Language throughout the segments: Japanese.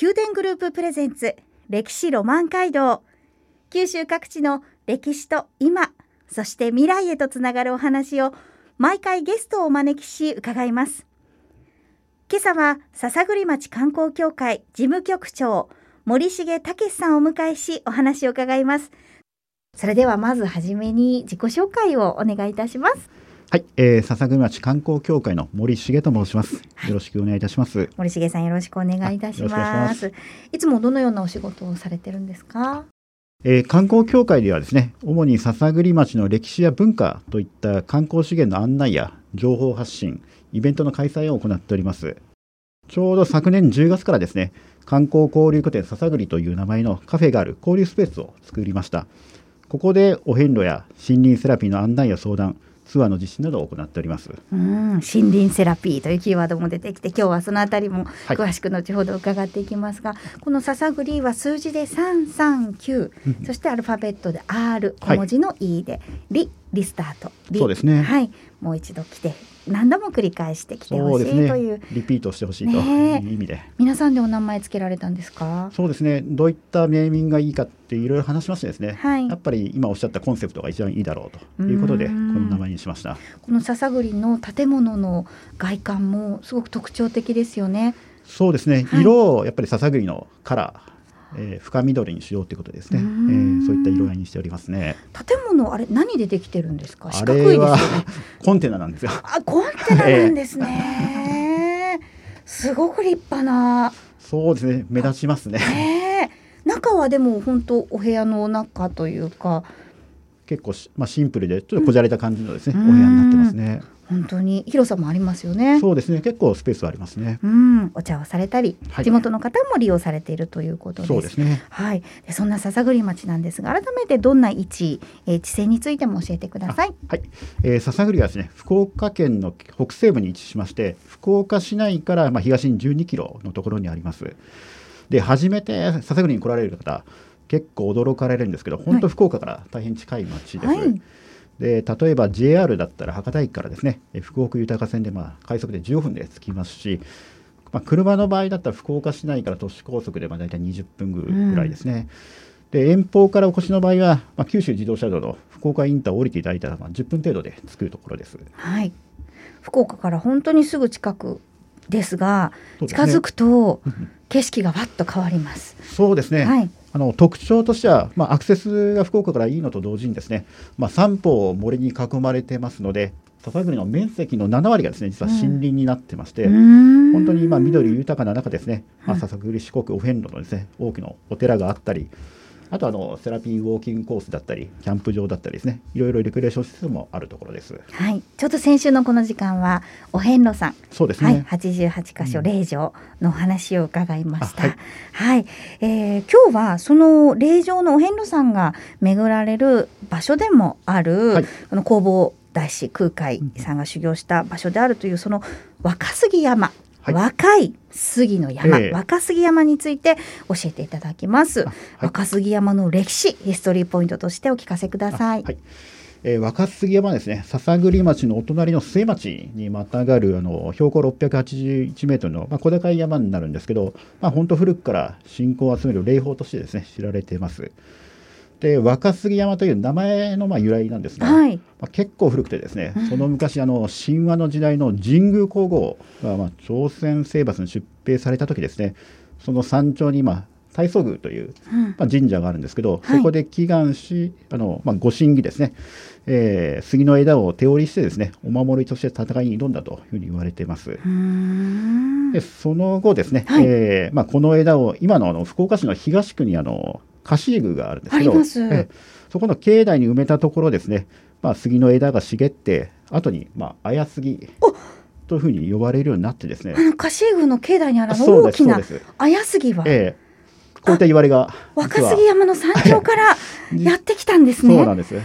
宮殿グループプレゼンツ歴史ロマン街道。九州各地の歴史と今そして未来へとつながるお話を毎回ゲストをお招きし伺います。今朝は篠栗町観光協会事務局長森重武さんをお迎えしお話を伺います。それではまずはじめに自己紹介をお願いいたします。はい、えー、笹栗町観光協会の森重と申します。よろしくお願いいたします。森重さんよろしくお願いいたします。いつもどのようなお仕事をされてるんですか？えー、観光協会ではですね、主に笹栗町の歴史や文化といった観光資源の案内や情報発信、イベントの開催を行っております。ちょうど昨年10月からですね、観光交流拠点笹栗という名前のカフェがある交流スペースを作りました。ここでお遍路や森林セラピーの案内や相談、ツアーの実施などを行っております。うん、森林セラピーというキーワードも出てきて、今日はそのあたりも詳しく後ほど伺っていきますが、はい、この笹栗は数字で三三九、そしてアルファベットで R 小文字の E で、はい、リリスタート。そうですね。はい、もう一度来て何度も繰り返してきてほしい、ね、という。リピートしてほしいという意味で、皆さんでお名前つけられたんですか？そうですね。どういったネーミングがいいかっていろいろ話しましてですね、はい、やっぱり今おっしゃったコンセプトが一番いいだろうということでこの名前にしました。この笹栗の建物の外観もすごく特徴的ですよね。そうですね、はい、色をやっぱり笹栗のカラーえー、深緑にしようということですね。えー、そういった色合いにしておりますね。建物あれ何でできてるんですか？四角いですよね。コンテナなんですよ。あ、コンテナなんですね。えー、すごく立派な。そうですね。目立ちますね。えー、中はでも本当お部屋の中というか。結構まあシンプルでちょっとこじゃれた感じのですね、うん、お部屋になってますね。本当に広さもありますよね。そうですね。結構スペースはありますね。うん、お茶をされたり、はい、地元の方も利用されているということです。そうですね。はい。でそんな笹栗町なんですが、改めてどんな位置、えー、地勢についても教えてください。はい。えー、笹栗はですね、福岡県の北西部に位置しまして、福岡市内からまあ東に12キロのところにあります。で、初めて笹栗に来られる方、結構驚かれるんですけど、本当福岡から大変近い町です。はいで例えば JR だったら博多駅からですね福岡豊線でまあ快速で15分で着きますし、まあ、車の場合だったら福岡市内から都市高速でまあ大体20分ぐらいですね。うん、で遠方からお越しの場合は、まあ、九州自動車道の福岡インターを降りていただいたら、まあ、10分程度で着くところです。はい、福岡から本当にすぐ近くですが、ね、近づくと景色がわっと変わります。そうですね、はいあの特徴としては、まあ、アクセスが福岡からいいのと同時にですね、まあ、三方森に囲まれてますので笹栗の面積の7割がですね実は森林になってまして、うん、本当に今緑豊かな中ですね、まあ、笹栗四国お遍路のですね多くのお寺があったりあとあのセラピーウォーキングコースだったりキャンプ場だったりですね。いろいろレクリエーション施設もあるところです。はい、ちょっと先週のこの時間はお遍路さん。そうですね、はい、88箇所霊場の話を伺いました。うん、はい、はい、えー、今日はその霊場のお遍路さんが巡られる場所でもある、はい、この工房大師空海さんが修行した場所であるというその若杉山。はい、若い杉の山、えー、若杉山について教えていただきます、はい、若杉山の歴史ヒストリーポイントとしてお聞かせください、はい。えー、若杉山ですね篠栗町のお隣の末町にまたがるあの標高681メートルの、まあ、小高い山になるんですけど、まあ、本当古くから信仰を集める霊峰としてですね知られていますで若杉山という名前のまあ由来なんですが、はい、まあ、結構古くてですね、うん、その昔あの神話の時代の神宮皇后がまあ朝鮮征伐に出兵された時ですねその山頂に今大祖宮という、まあ、神社があるんですけど、うん、そこで祈願し、あのまあ、ご神儀ですね、えー、杉の枝を手織りしてですねお守りとして戦いに挑んだというふうに言われています。でその後ですね、はい、えー、まあ、この枝を今のあの福岡市の東区にあの貸し宮があるんですけど、えそこの境内に埋めたところですね、まあ、杉の枝が茂って後に、まあ、綾杉というふうに呼ばれるようになってですね。あの貸し宮の境内にある大きな綾杉は、ええ、こういった言われが若杉山の山頂から やってきたんですね。そうなんです。なん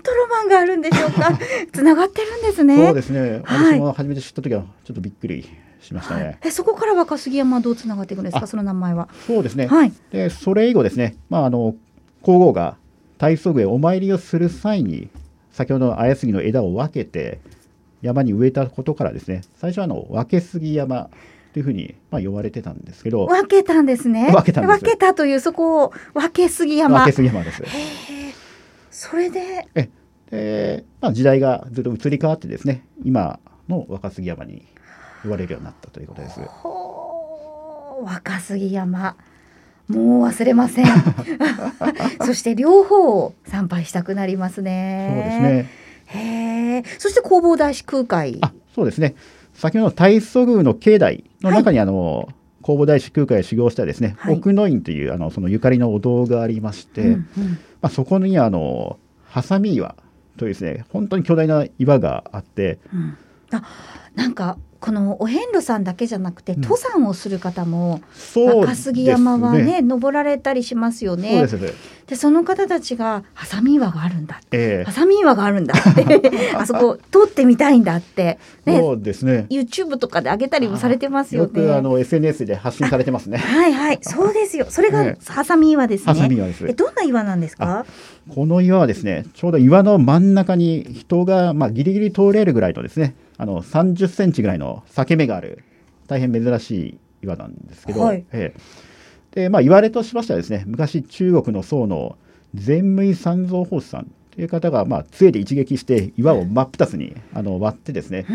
とロマンがあるんでしょうか。つながってるんですね。そうですね。はい。私も初めて知った時はちょっとびっくりしましたね。えそこから若杉山はどうつながっていくんですか？あその名前は。そうですね。はい。でそれ以後ですね、まあ、あの皇后が大祖宮へお参りをする際に先ほどの綾杉の枝を分けて山に植えたことからですね最初はあの分杉山というふうに、まあ、呼ばれてたんですけど分けたんですね。分けた分けたというそこを分け杉山。分杉山です。それで？で、まあ、時代がずっと移り変わってですね今の若杉山に呼ばれるようになったということです。若杉山。もう忘れません。そして両方を参拝したくなりますそうね。です。ねへえ。そして弘法大師空海。あそうですね先ほどの大祖宮の境内の中にあの、弘法大師空海へ修行したですね、はい奥の院というあのそのゆかりのお堂がありまして、うんうんまあ、そこにあのハサミ岩というですね本当に巨大な岩があってうんあなんかこのお遍路さんだけじゃなくて、うん。登山をする方もそう若杉山はね登られたりしますよね。ですねでその方たちがハサミ岩があるんだえハサミ岩があるんだって。あそこ通ってみたいんだって。ね。えそうですね。YouTube とかで上げたりもされてますよよねくあの SNS で発信されてますね。はいはい。そうですよ。それがねハサミ岩ですハサミね岩です。えどんな岩なんですか？この岩はですねちょうど岩の真ん中に人がまあギリギリ通れるぐらいのですねあの30センチぐらいの裂け目がある大変珍しい岩なんですけど、はい。ええ。でまあ言われとしましてはですね昔中国の宋の善無三蔵法師さんという方がまあ杖で一撃して岩を真っ二つにあの割ってですね、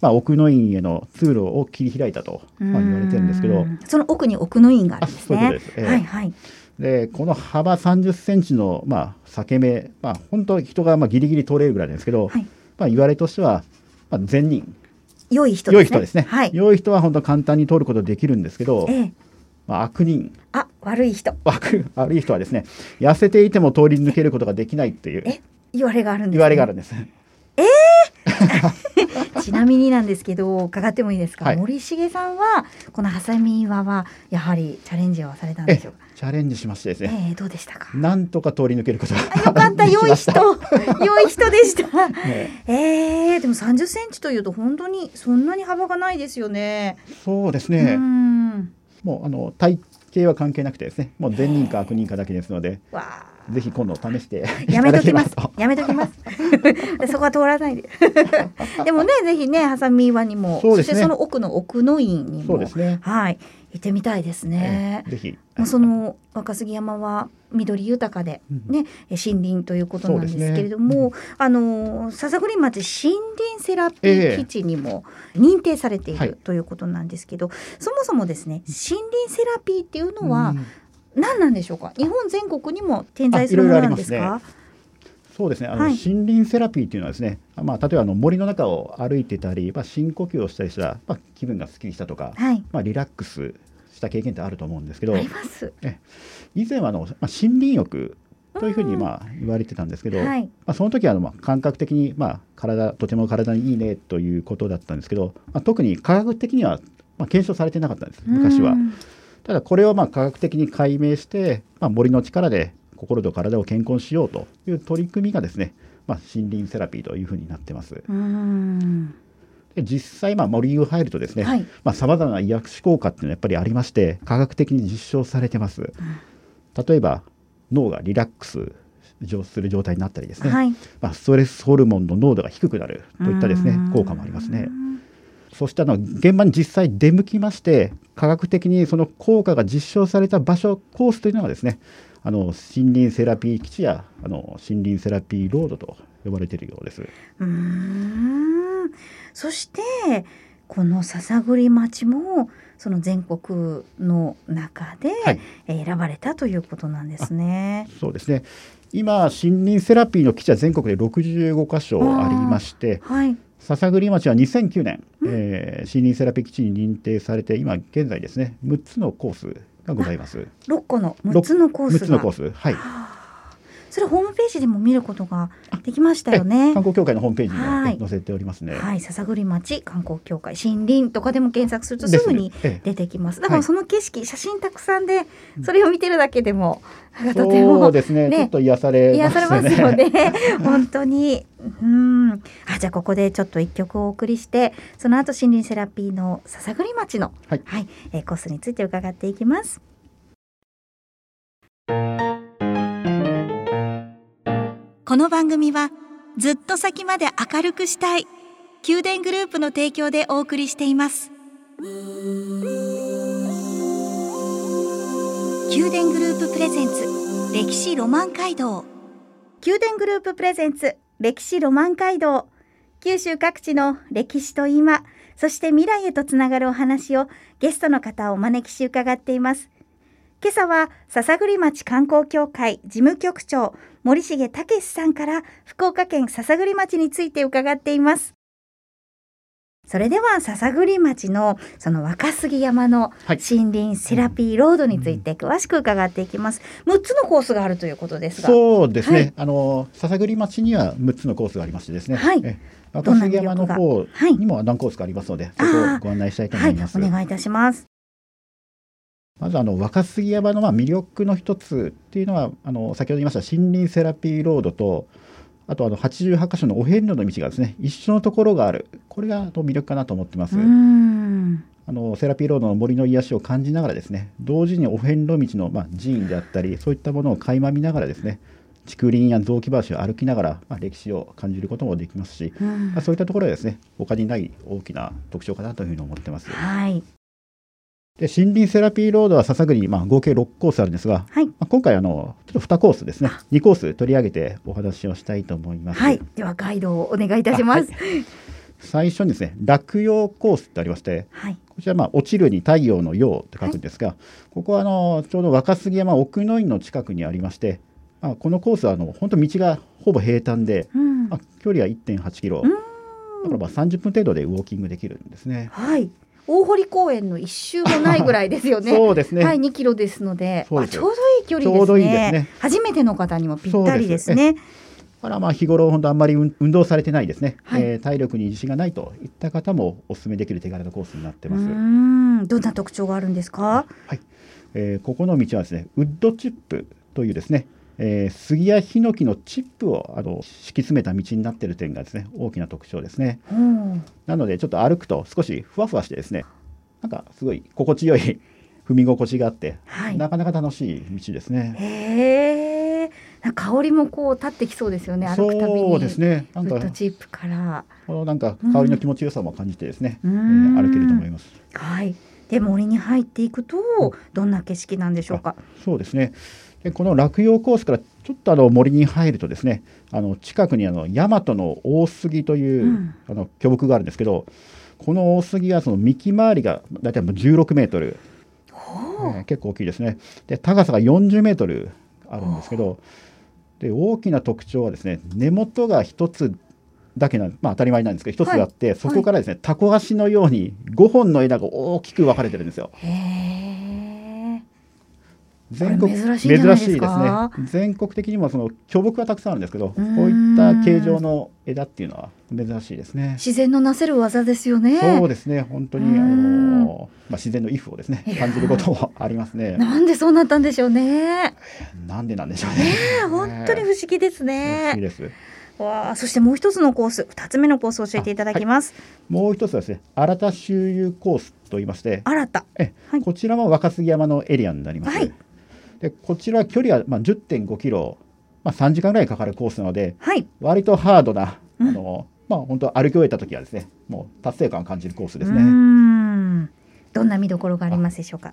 まあ、奥の院への通路を切り開いたと、まあ、言われてるんですけど。うんその奥に奥の院があるんですあそういうねことです。ええ。はいはい。でこの幅30センチの、まあ、裂け目、まあ、本当人がまあギリギリ通れるぐらいですけど、はい。まあ、言われとしては、まあ、善人。良い人良い人ですね、はい。良い人は本当簡単に通ることできるんですけど、ええ。まあ、悪人。あ悪い人。悪悪い人はですね痩せていても通り抜けることができないっていう。え言われがあるんです、ね、言われがあるんです。ちなみになんですけど伺ってもいいですか、はい。森重さんはこのハサミ岩はやはりチャレンジをされたんえでしょうか？チャレンジしましてですね、ええどうでしたか？なんとか通り抜けることがあよかった。良い人。良い人でした。ね。えー、でも30センチというと本当にそんなに幅がないですよね。そうですうね、ん。もうあの体型は関係なくてですね。もう善人か悪人かだけですのでわあ。ぜひ今度試してやめときます。やめときます。そこは通らないで。でもね、ぜひね、ハサミ岩にも、ね。してその奥の奥の院にも。そうで、すね。はい、行ってみたいですね。ええその若杉山は緑豊かで、うん。ね、え森林ということなんですけれども、あの笹栗町森林セラピー基地にも認定されていはい。るということなんですけど、そもそもですね森林セラピーっていうのはうん。何なんでしょうか？日本全国にも点在するものなんですか？そうですね。あの、はい。森林セラピーっていうのはですね、まあ例えばあの森の中を歩いてたり、まあ深呼吸をしたりしたら、まあ気分がすっきりしたとか、はい。まあリラックスした経験ってあると思うんですけどあ、ります。以前はあのまあ森林浴というふうにうん。まあ言われてたんですけど、はい。まあその時はあのまあ感覚的にまあ体とても体にいいねということだったんですけど、まあ特に科学的にはまあ検証されてなかったんです昔は。う。ん。ただこれをまあ科学的に解明して、まあ、森の力で心と体を健康にしようという取り組みがですね、まあ、森林セラピーというふうになってます。うんで実際まあ森に入るとですね、はいまあ、様々な医薬種効果っていうのはやっぱりありまして科学的に実証されてます。例えば脳がリラックスする状態になったりですね、はいまあ、ストレスホルモンの濃度が低くなるといったですねうん効果もありますね。そしてあの現場に実際出向きまして科学的にその効果が実証された場所コースというのがですねあの森林セラピー基地やあの森林セラピーロードと呼ばれているようです。うーんそしてこの篠栗町もその全国の中で選ばれたということなんですね。そうですね今森林セラピーの基地は全国で65箇所ありましてはい。篠栗町は2009年、えー森林セラピー基地に認定されて今現在ですね6つのコースがございます。六個の六つのコースが。6つのコースはいはあそれホームページでも見ることができましたよね。観光協会のホームページに載せておりますね。はい、笹栗町観光協会森林とかでも検索するとすぐに出てきます。だからはいその景色、写真たくさんでそれを見てるだけでも、えとてもですねねちょっと癒され癒されますよね。ね。本当に。うん。あ、じゃあここでちょっと一曲お送りして、その後森林セラピーの笹栗町の、はいえーコースについて伺っていきます。この番組はずっと先まで明るくしたい宮殿グループの提供でお送りしています。宮殿グループプレゼンツ歴史ロマン街道。宮殿グループプレゼンツ歴史ロマン街道。九州各地の歴史と今そして未来へとつながるお話をゲストの方をお招きし伺っています。今朝は篠栗町観光協会事務局長森重武さんから福岡県篠栗町について伺っていますそれでは篠栗町のその若杉山のはい森林セラピーロードについて詳しく伺っていきます。6つのコースがあるということですが。そうですね。はいあの笹栗町には6つのコースがありましてですね。はい若杉山のが？方はいにも何コースかありますので、そこあーをご案内したいと思はいい、ます。お願いいたします。まずあの若杉山のまあ魅力の一つっていうのはあの先ほど言いました森林セラピーロードとあとあの88箇所のお遍路の道がですね一緒のところがあるこれがあの魅力かなと思ってます。あのセラピーロードの森の癒しを感じながらですね同時にお遍路道の、まあ、寺院であったりそういったものを垣間見ながらですね竹林や雑木林を歩きながら、まあ、歴史を感じることもできますし、うんまあ、そういったところはですね他にない大きな特徴かなというふうに思ってます。はい。で森林セラピーロードは笹栗に、まあ、合計6コースあるんですが、はい。まあ、今回あのちょっと2コースですね2コース取り上げてお話をしたいと思います。はい。ではガイドをお願いいたします。最初にですね落葉コースってありましてはい。こちらまあ落ちるに太陽の陽って書くんですが、ここはあのちょうど若杉山奥の院の近くにありまして、まあ、このコースはあの本当道がほぼ平坦で、うん。まあ、距離は1.8キロ、うんだからまあ30分程度でウォーキングできるんですね。はい。大堀公園の一周もないぐらいですよね。そうですね、はい、2キロですので、ですあちょうどいい距離ですね。いいですね初めての方にもぴったりですね。だからまあ日頃本当あんまり運運動されてないですね、はいえー体力に自信がないといった方もお勧めできる手軽なコースになってうます。ーん、どんな特徴があるんですか？はい、えーここの道はですねウッドチップというですね、えー杉やヒノキのチップをあの敷き詰めた道になっている点がですね大きな特徴ですねうんなのでちょっと歩くと少しふわふわしてですねなんかすごい心地よい踏み心地があって、はい。なかなか楽しい道ですねへえ。香りもこう立ってきそうですよね。歩くたびに。そうですねなんかチップから。このなんか香りの気持ちよさも感じてですね、うーえんー歩けると思いますはい。で森に入っていくとどんな景色なんでしょうか？そうですね。でこの落葉コースからちょっとあの森に入るとですね、あの近くにあの大和の大杉という、うんあの巨木があるんですけど、この大杉はその幹回りがだいたいもう16メートル、えー結構大きいですね。で高さが40メートルあるんですけど、で大きな特徴はですね、根元が一つだけなんまあ当たり前なんですけど一つあって、そこからですね、タコ足のように5本の枝が大きく分かれてるんですよ。へえ。全国珍しいですね全国的にもその巨木はたくさんあるんですけどこういった形状の枝っていうのは珍しいですね。自然のなせる技ですよね。そうですね本当にあの、まあ、自然の if をですね感じることもありますね。なんでそうなったんでしょうね。なんでなんでしょうね。ねえ、本当に不思議です不思議ね。です。わあ、そしてもう一つのコース、二つ目のコースを教えていただきます。もう一つはですね新田周遊コースと言いまして、新た。えはいこちらも若杉山のエリアになります。はいでこちら距離はまあ10.5キロ、まあ、3時間ぐらいかかるコースなのではい。割とハードな、うんあのまあ本当歩き終えた時はですねもう達成感を感じるコースですね。ん。どんな見どころがありますでしょうか？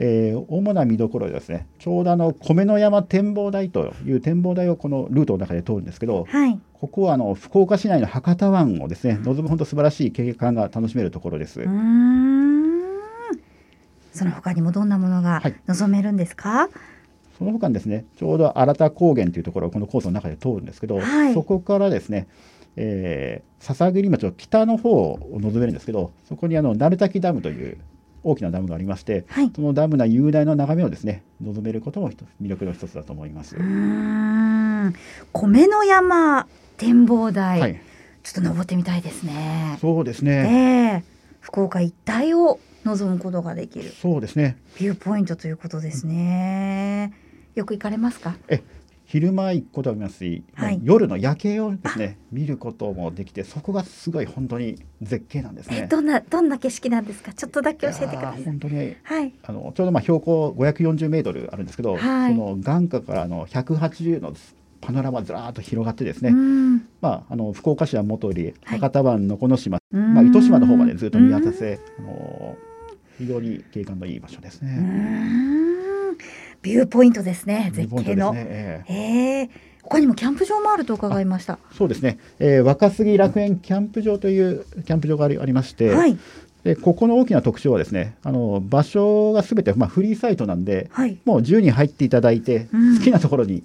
えー主な見どころはですねちょうどあの米の山展望台という展望台をこのルートの中で通るんですけどはい。ここはあの福岡市内の博多湾をですね望む本当素晴らしい景観が楽しめるところです。うーん。その他にもどんなものがはい望めるんですか？その他にですねちょうど新田高原というところをこのコースの中で通るんですけど、はいそこからですね、えー、篠栗町の北の方を望めるんですけどそこにあの鳴滝ダムという大きなダムがありまして、はいそのダムな雄大な眺めをですね望めることも魅力の一つだと思います。うーん米の山展望台、はい、ちょっと登ってみたいですね。そうですえね。え福岡一帯を望むことができるそうですね。ビューポイントということですね。よく行かれますか？昼間行くこともありますし、はい夜の夜景をですね見ることもできて、そこがすごい本当に絶景なんですえね。どんなどんな景色なんですか？ちょっとだけ教えてください。本当にはい。あのちょうどまあ標高540メートルあるんですけど、はいその眼下からあの180のパノラマずらーっと広がってですね、うんまああの福岡市は元よりはい博多湾のこの島、うんまあ糸島の方までずっと見渡せ、あの非常に景観のいい場所ですうね。んビューポイントですね。絶景の。ねええええ他にもキャンプ場もあると伺いました。そうですね、えー若杉楽園キャンプ場というキャンプ場がありありまして、はいでここの大きな特徴はですねあの場所がすべて、まあ、フリーサイトなんではい。もう自由に入っていただいて、うん好きなところに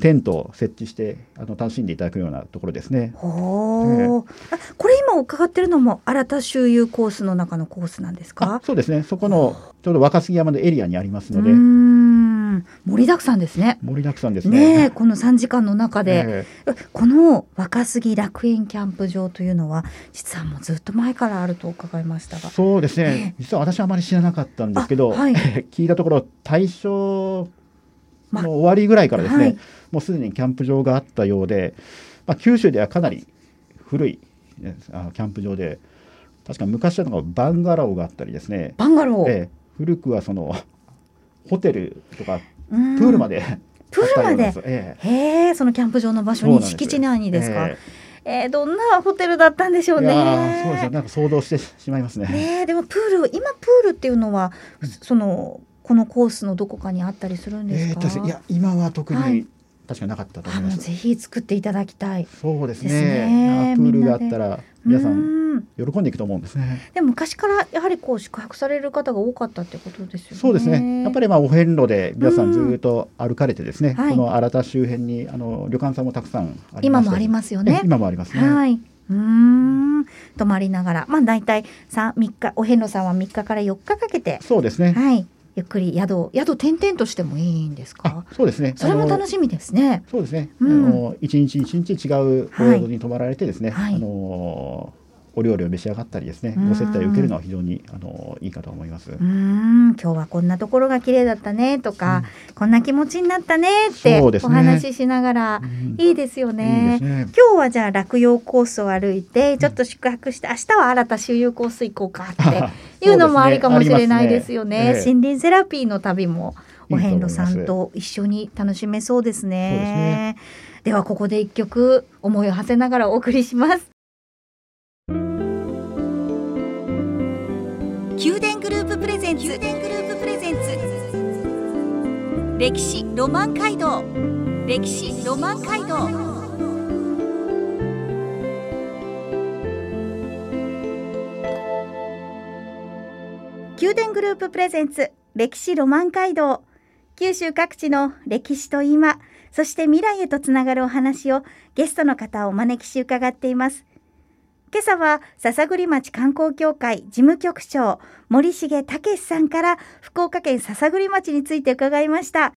テントを設置してあの楽しんでいただくようなところですね。ほーあこ伺ってるのも新た周遊コースの中のコースなんですあか？そうですねそこのちょうど若杉山のエリアにありますので盛りだくさんですね。盛りだくさんですねえね。この3時間の中で、えこの若杉楽園キャンプ場というのは実はもうずっと前からあると伺いましたが。えそうですえね実は私はあまり知らなかったんですけど、あはい 聞いたところ大正まの終わりぐらいからですね、はいもうすでにキャンプ場があったようで、まあ、九州ではかなり古い、ねあキャンプ場で確か昔はなんかバンガローがあったりですね、バンガロー？ええ古くはそのホテルとかプールまで、プールまで？ええへえそのキャンプ場の場所に敷地内にですか？ええーどんなホテルだったんでしょうね。そうですよなんか想像してしまいますね。ねえでもプール今プールっていうのは、そのこのコースのどこかにあったりするんですか？えーいや今は特に、はい確かなかったと思います。ぜひ作っていただきたい。そうですですねね。あプールがあったら皆さうんん喜んでいくと思うんですね。でも昔からやはりこう宿泊される方が多かったってことですよね。そうですね。やっぱりまあお遍路で皆さうんんずっと歩かれてですね、はいこの新田周辺にあの旅館さんもたくさんありまして今もありますよねえ。今もありますね。はい。うーん泊まりながらまあ大体三三日お遍路さんは三日から四日かけてそうですね。はいゆっくり宿を宿転々としてもいいんですか？あ。そうですね。それも楽しみですね。そうですね。うんあの一日一日違うお宿に泊まられてですね、はいあのお料理を召し上がったりですね、うんご接待を受けるのは非常にあのいいかと思います。うーん今日はこんなところが綺麗だったねとか、こんな気持ちになったねってお話ししながら、うんいいですよいいねですね。今日はじゃあ落葉コースを歩いてちょっと宿泊して明日は新た周遊コース行こうかって いうのもありかもしれないですよね。ねありますね森林セラピーの旅もお遍路さんと一緒に楽しめそうですね。そうですねではここで一曲思いを馳せながらお送りします。宮殿グループプレゼンツ。宮殿グループプレゼンツ歴史ロマン街道。歴史ロマン街道。宮殿グループプレゼンツ。歴史ロマン街道。九州各地の歴史と今そして未来へとつながるお話をゲストの方をお招きし伺っています。今朝は篠栗町観光協会事務局長森重武さんから福岡県篠栗町について伺いました。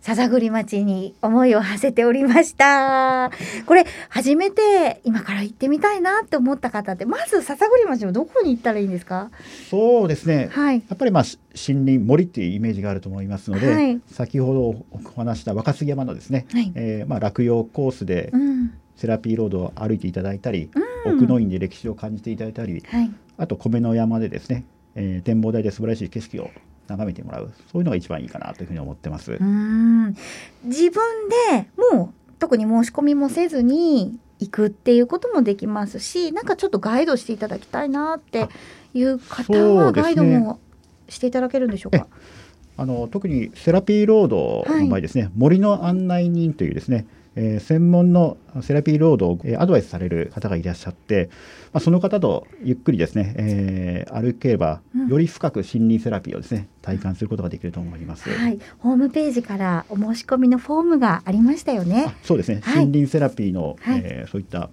篠栗町に思いを馳せておりました。これ初めて今から行ってみたいなって思った方ってまず篠栗町のどこに行ったらいいんですか？そうですね。はい。やっぱりまあし森林森っていうイメージがあると思いますので、はい。先ほどお話した若杉山のですね、はい。えーまあ落葉コースでうんセラピーロードを歩いていただいたり、うん。奥の院で歴史を感じていただいたり、はい。あと米の山でですね、えー展望台で素晴らしい景色を眺めてもらう、そういうのが一番いいかなというふうに思ってます。うーん。自分でもう特に申し込みもせずに行くっていうこともできますしなんかちょっとガイドしていただきたいなっていう方そはガイドもしていただけるんでしょうか？あの特にセラピーロードの場合ですね、森の案内人というですね、えー専門のセラピーロードを、えーアドバイスされる方がいらっしゃって、まあ、その方とゆっくりですね、えー歩ければうんより深く森林セラピーをですね体感することができると思います。はい、ホームページからお申し込みのフォームがありましたよねあ。そうですね、はい森林セラピーの、はいえーそういった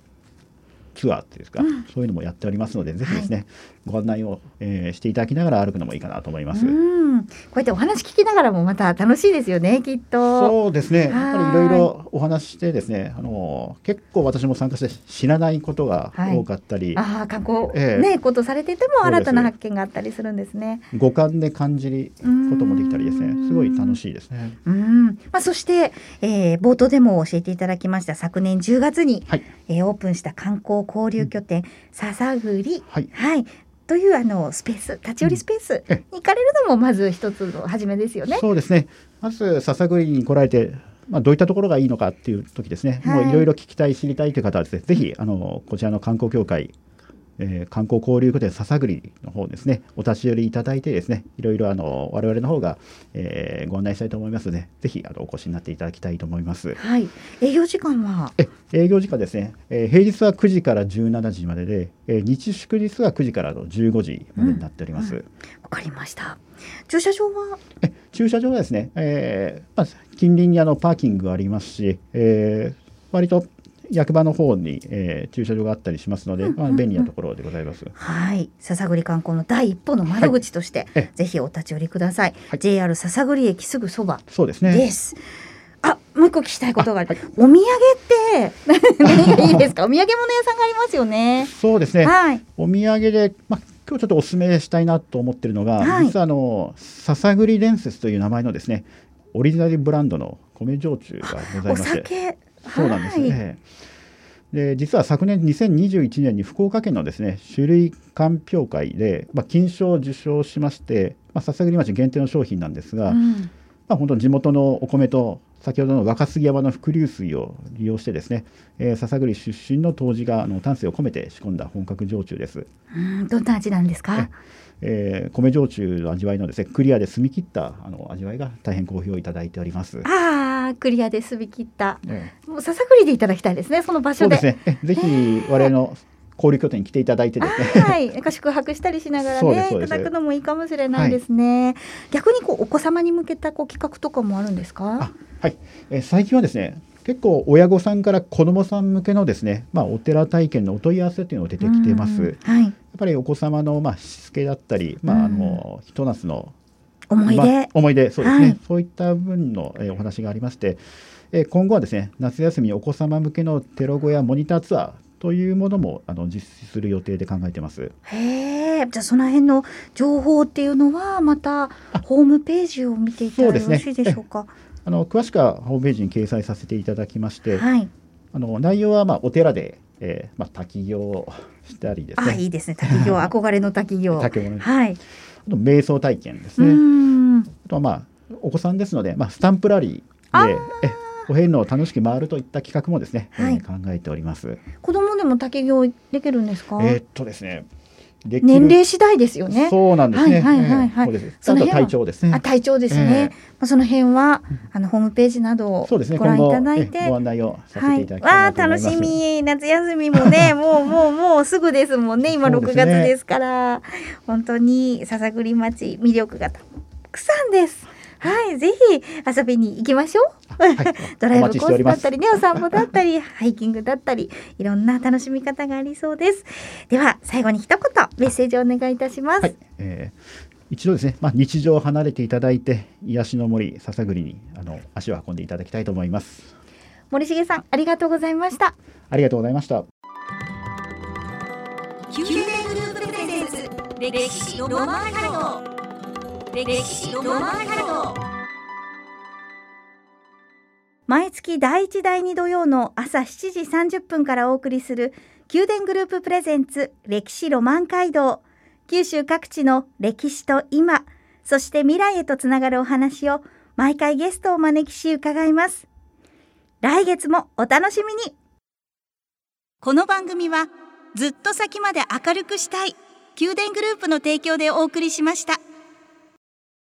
ツアーっていうんですか、そういうのもやっておりますのでぜひですね、ご案内を、えーしていただきながら歩くのもいいかなと思います。うん、こうやってお話聞きながらもまた楽しいですよね、きっと。そうですね。やっぱりいろいはろお話ししてですね、あの結構私も参加して知らないことが多かったり、ああ、観光、ええ。ね、ことされてても新たな発見があったりするんですね。五感で感じることもできたりですね、すごい楽しいですね。うん、まあ、そして、えー冒頭でも教えていただきました昨年10月に、はい。えーオープンした観光交流拠点、笹栗、はいはい、というあのスペース立ち寄りスペースえに行かれるのもまず一つの初めですよね。そうですね。まず笹栗に来られて、まあどういったところがいいのかっていう時ですね。はいもういろいろ聞きたい知りたいという方はですね、ぜひあのこちらの観光協会。えー観光交流拠点笹栗の方ですね、お立ち寄りいただいてですね、いろいろあの我々の方が、えーご案内したいと思いますので、ぜひあのお越しになっていただきたいと思います。はい、営業時間は？え営業時間ですね、えー平日は9時から17時までで、えー日祝日は9時からの15時までになっております。うんわかりました。駐車場は？え駐車場はですね、えーまあ、近隣にあのパーキングがありますし、えー割と役場の方に、えー駐車場があったりしますので、うんうんうんまあ、便利なところでございます。はい、笹栗観光の第一歩の窓口として、えぜひお立ち寄りください。はい JR 笹栗駅すぐそばそうですね。です。あ、もう一個聞きたいことがある。はいお土産って何が いいですか？お土産物屋さんがありますよね。そうですね。はい。お土産で、まあ、今日ちょっとお勧めしたいなと思ってるのが、はい実はあの笹栗伝説という名前のですね、オリジナルブランドの米焼酎がございおまして、酒。そうなんですはいね。で実は昨年2021年に福岡県のですね種類鑑評会で、まあ、金賞を受賞しまして、まあ、笹栗町限定の商品なんですが、まうんあ、本当に地元のお米と先ほどの若杉山の伏流水を利用してですね、えー笹栗出身の杜氏があの丹精を込めて仕込んだ本格焼酎です。うん、どんな味なんですか？えー米焼酎の味わいのですねクリアで澄み切ったあの味わいが大変好評いただいております。ああ、クリアで澄み切った。えもう笹栗でいただきたいですね。その場所で。ーそうですね。えぜひ我々の交流拠点に来ていただいてですね。はい、なんか宿泊したりしながらね、いただくのもいいかもしれないですね。逆にこうお子様に向けたこう企画とかもあるんですか？あ。はい、えー最近はですね結構親御さんから子どもさん向けのですね、まあ、お寺体験のお問い合わせというのが出てきています。はい、ぱりお子様のまあしつけだったり、まあ、あのひと夏の思い出。まあ思い出そうですね、はいそういった分の、えーお話がありまして、えー今後はですね夏休みお子様向けのテロ小屋モニターツアーというものもあの実施する予定で考えてます。へえ、じゃあその辺の情報っていうのはまたホームページを見ていたらよろしいでしょうか？あの詳しくはホームページに掲載させていただきまして、はい。あの内容はまあお寺で、えーまあ、滝行をしたりですあ、ねいいですね。滝行、憧れの滝行。滝行ねはい。あと瞑想体験ですうね。ん。あとはまあお子さんですので、まあ、スタンプラリあーでえお遍路を楽しく回るといった企画もですね、はいえー考えております。子供でも滝行できるんですか？えーっとですね、年齢次第ですよね。そうなんですね。はいはいはいはいえーそうですその体調ですねあ、。体調ですね。えまあその辺はあのホームページなどを。ご覧いただいて。えーご案内をさせはいていただき、たいわあなと思います。楽しみ夏休みもね もうもうもうすぐですもんね今6そうですね月ですから本当に笹栗町魅力がたくさんですはいぜひ遊びに行きましょう、はい。ドライブコースだったりねお散歩だったりハイキングだったりいろんな楽しみ方がありそうです。では最後に一言メッセージをお願いいたします、はい、えー一度ですね、まあ、日常を離れていただいて癒しの森笹栗にあの足を運んでいただきたいと思います。森重さんありがとうございました。ありがとうございました。宮殿グループプレゼンツ歴史ロマン街道歴史ロマン街道毎月第1第2土曜の朝7時30分からお送りする宮殿グループプレゼンツ歴史ロマン街道。九州各地の歴史と今そして未来へとつながるお話を毎回ゲストをお招きし伺います。来月もお楽しみに。この番組はずっと先まで明るくしたい宮殿グループの提供でお送りしました